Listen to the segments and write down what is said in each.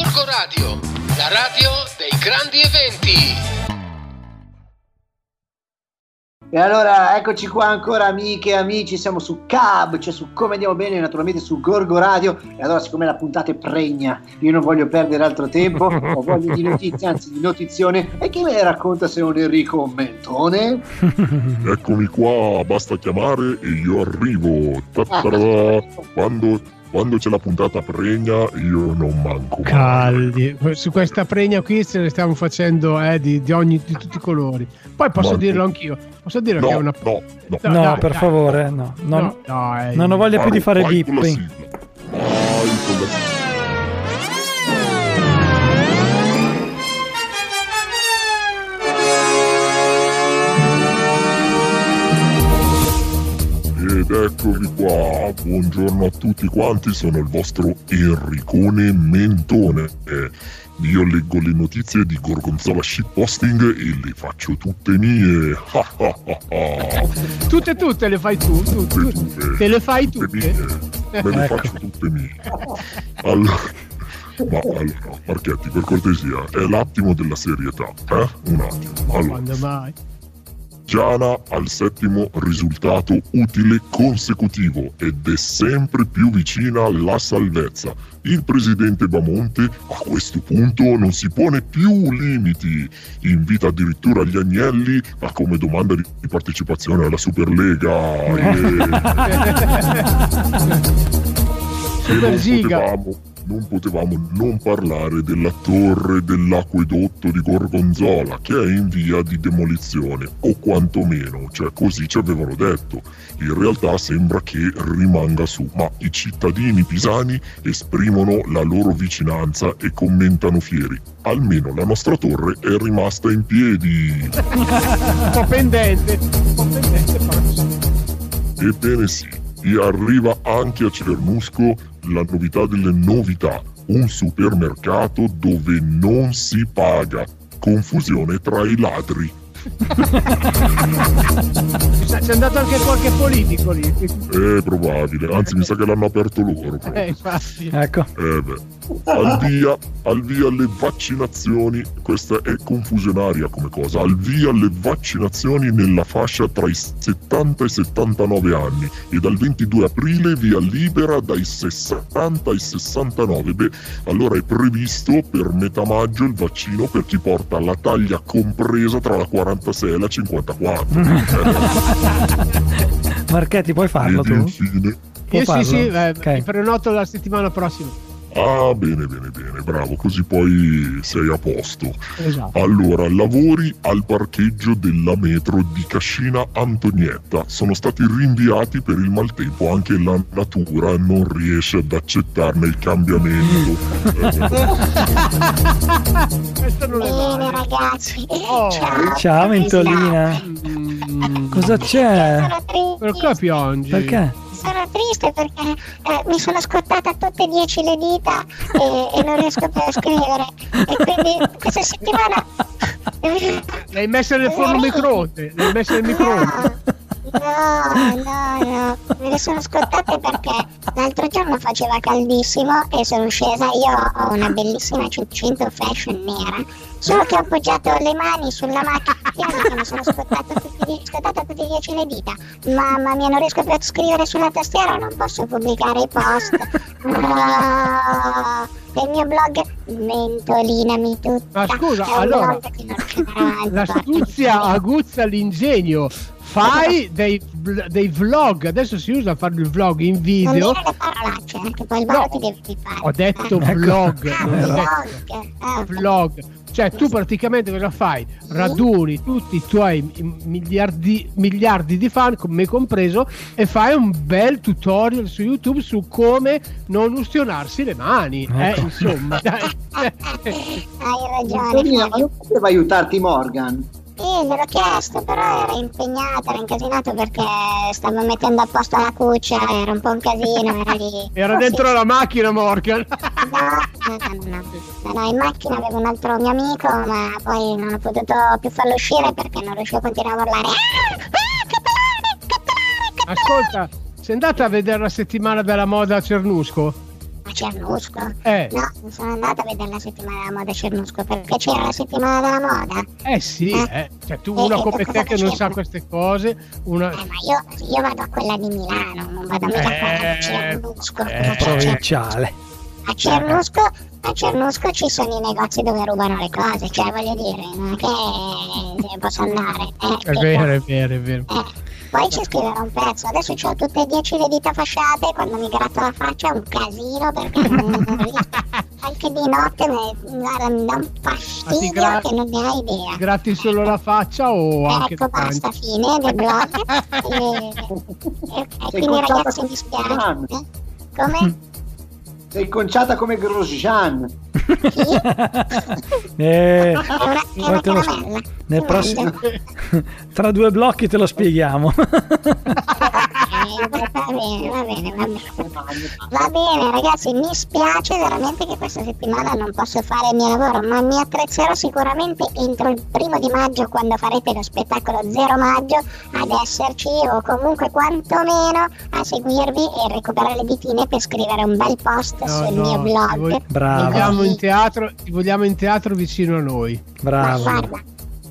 Gorgo Radio, la radio dei grandi eventi. E allora eccoci qua ancora amiche e amici, siamo su Cab, cioè su Come Andiamo Bene, naturalmente su Gorgo Radio. E allora siccome la puntata è pregna, io non voglio perdere altro tempo, ho voglia di notizie, anzi di notizione. E chi me ne racconta se non Enrico Mentone? Eccomi qua, basta chiamare e io arrivo. Ta-ta-da. Quando quando c'è la puntata pregna io non manco. Caldi, su questa pregna qui se ne stiamo facendo eh, di, di, ogni, di tutti i colori. Poi posso Manco. dirlo anch'io, posso dire No, che è una... no, no. No, dai, per dai, favore, dai. no. Non, No, dai. non ho voglia più di fare Vai Ed eccovi qua, buongiorno a tutti quanti, sono il vostro Enricone Mentone. Io leggo le notizie di Gorgonzola Shitposting e le faccio tutte mie. Tutte tutte le fai tu, tu, tu. Tutte, Te le fai tutte tutte? mie. Me le Ecco. faccio tutte mie. Allora, ma allora, Marchetti, per cortesia, è l'attimo della serietà, eh? Un attimo. Allora, Quando mai? Giana al settimo risultato utile consecutivo ed è sempre più vicina alla salvezza. Il presidente Bamonte a questo punto non si pone più limiti. Invita addirittura gli agnelli a come domanda di partecipazione alla Superlega. E Super giga. Non potevamo non parlare della torre dell'acquedotto di Gorgonzola che è in via di demolizione, o quantomeno, cioè così ci avevano detto. In realtà sembra che rimanga su, ma i cittadini pisani esprimono la loro vicinanza e commentano fieri. Almeno la nostra torre è rimasta in piedi. Un po' pendente. Un po' pendente, però. Ebbene sì, e arriva anche a Cernusco la novità delle novità, un supermercato dove non si paga. Confusione tra i ladri. C'è andato anche qualche politico lì. È probabile, anzi mi sa che l'hanno aperto loro. Eh, infatti. Ecco. Eh beh. Al via, al via le vaccinazioni, questa è confusionaria come cosa, al via le vaccinazioni nella fascia tra i 70 e i 79 anni e dal 22 aprile via libera dai 60 ai 69. Beh, allora è previsto per metà maggio il vaccino per chi porta la taglia compresa tra la 46 e la 54. Marchetti, puoi farlo Ed tu? infine... Può Io sì, farlo? sì, eh, Ok. mi prenoto la settimana prossima. Ah, bene, bene, bene, bravo, così poi sei a posto. Esatto. Allora, lavori al parcheggio della metro di Cascina Antonietta sono stati rinviati per il maltempo. Anche la natura non riesce ad accettarne il cambiamento. Questo non è Bene male. ragazzi, Oh. ciao. Ciao, Mentolina. Mm, Cosa c'è? Sono triste, Perché piangi? Perché? Sono triste perché eh, mi sono scottata tutte e dieci le dita e, e non riesco più a scrivere. E quindi questa settimana... L'hai messa nel forno microonde. L'hai messa nel microonde. No, no, no, me le sono scottate perché l'altro giorno faceva caldissimo e sono scesa. Io ho una bellissima 500 fashion nera, solo che ho appoggiato le mani sulla macchina e mi sono scottata tutte, die- scottata tutte e dieci le dita. Mamma mia, non riesco più a scrivere sulla tastiera, non posso pubblicare i post. No. E il mio blog mentolinami tutta. Ma scusa, allora, che L'astuzia aguzza l'ingegno. Fai dei, dei vlog. Adesso si usa fare il vlog in video. dire le parolacce, che poi il bar No, ti devi fare. Ho detto Ecco. vlog. Ah, vlog. Ah, vlog. Cioè, tu praticamente cosa fai? Raduni tutti i tuoi miliardi, miliardi di fan, me compreso, e fai un bel tutorial su YouTube su come non ustionarsi le mani. Eh, Ecco. insomma, dai. Hai ragione. Non poteva aiutarti Morgan? Sì, gliel'ho chiesto, però era impegnata, era incasinato perché stavo mettendo a posto la cuccia, era un po' un casino, era lì. Era Oh, sì. dentro la macchina, Morgan. No, no, no, no. No, no, in macchina avevo un altro mio amico, ma poi non ho potuto più farlo uscire perché non riuscivo a continuare a urlare. Ah, ah, catalane, catalane, catalane. Ascolta, sei andata a vedere la settimana della moda a Cernusco? A Cernusco? Eh, No, non sono andata a vedere la settimana della moda a Cernusco perché c'era la settimana della moda. eh sì, eh. Ccioè, tu, una Eh, come te che non sa queste cose, una... Eh, ma io, io vado a quella di Milano, non vado mica a quella Eh, di Cernusco. eh? Provinciale. A Cernusco, a Cernusco ci sono i negozi dove rubano le cose, cioè voglio dire, non è che posso andare. Eh, È vero, è vero, è vero. Poi ci scriverò un pezzo, adesso ho tutte e dieci le dita fasciate, quando mi gratto la faccia è un casino perché. Anche di notte mi, guarda, mi dà un fastidio gra- che non ne hai idea. Gratti solo la faccia o anche Ecco, basta, fine del blog. e, e- e quindi ragazzi mi spiace. Eh? Come? Sei conciata come Grosjean. Eh, lo- nel prossimo- tra due blocchi te lo spieghiamo. Va bene, va bene, va bene. Va bene ragazzi, mi spiace veramente che questa settimana non posso fare il mio lavoro, ma mi attrezzerò sicuramente entro il primo di maggio quando farete lo spettacolo 0 maggio ad esserci o comunque quantomeno a seguirvi e recuperare le ditine per scrivere un bel post No, sul no, mio ti blog. voglio- Bravo. Vogliamo in teatro, ti vogliamo in teatro vicino a noi. Ma Bravo.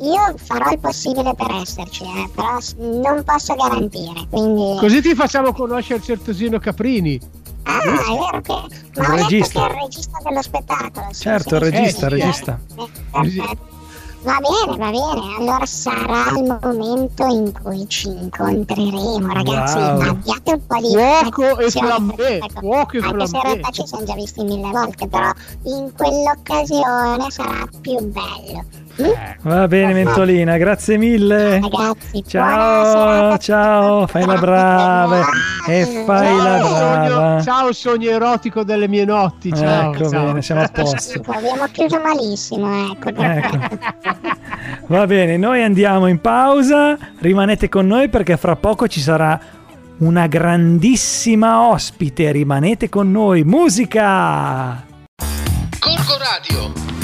Io farò il possibile per esserci, eh, però non posso garantire, quindi... Così ti facciamo conoscere Certosino Caprini. Ah, è vero che... Ma Il regista. che è il regista dello spettacolo. sì, Certo, sì, il regista, il sì, regista. eh, perfetto. Va bene, va bene, allora sarà il momento in cui ci incontreremo, ragazzi. Wow. Abbiate un po' di Fuoco e attenzione, flambé, ecco, fuoco e Anche se in realtà ci siamo già visti mille volte, però in quell'occasione sarà più bello. Eh, Va bene, Mentolina, grazie mille. Ragazzi, Ciao, buonasera. ciao, fai la brava e fai la Ciao. brava. Sogno, ciao sogno erotico delle mie notti. Ciao. Ecco, ciao. bene, siamo a posto. Abbiamo chiuso malissimo, ecco. Ecco. Va bene, noi andiamo in pausa, rimanete con noi perché fra poco ci sarà una grandissima ospite, rimanete con noi, musica! Gorgo Radio,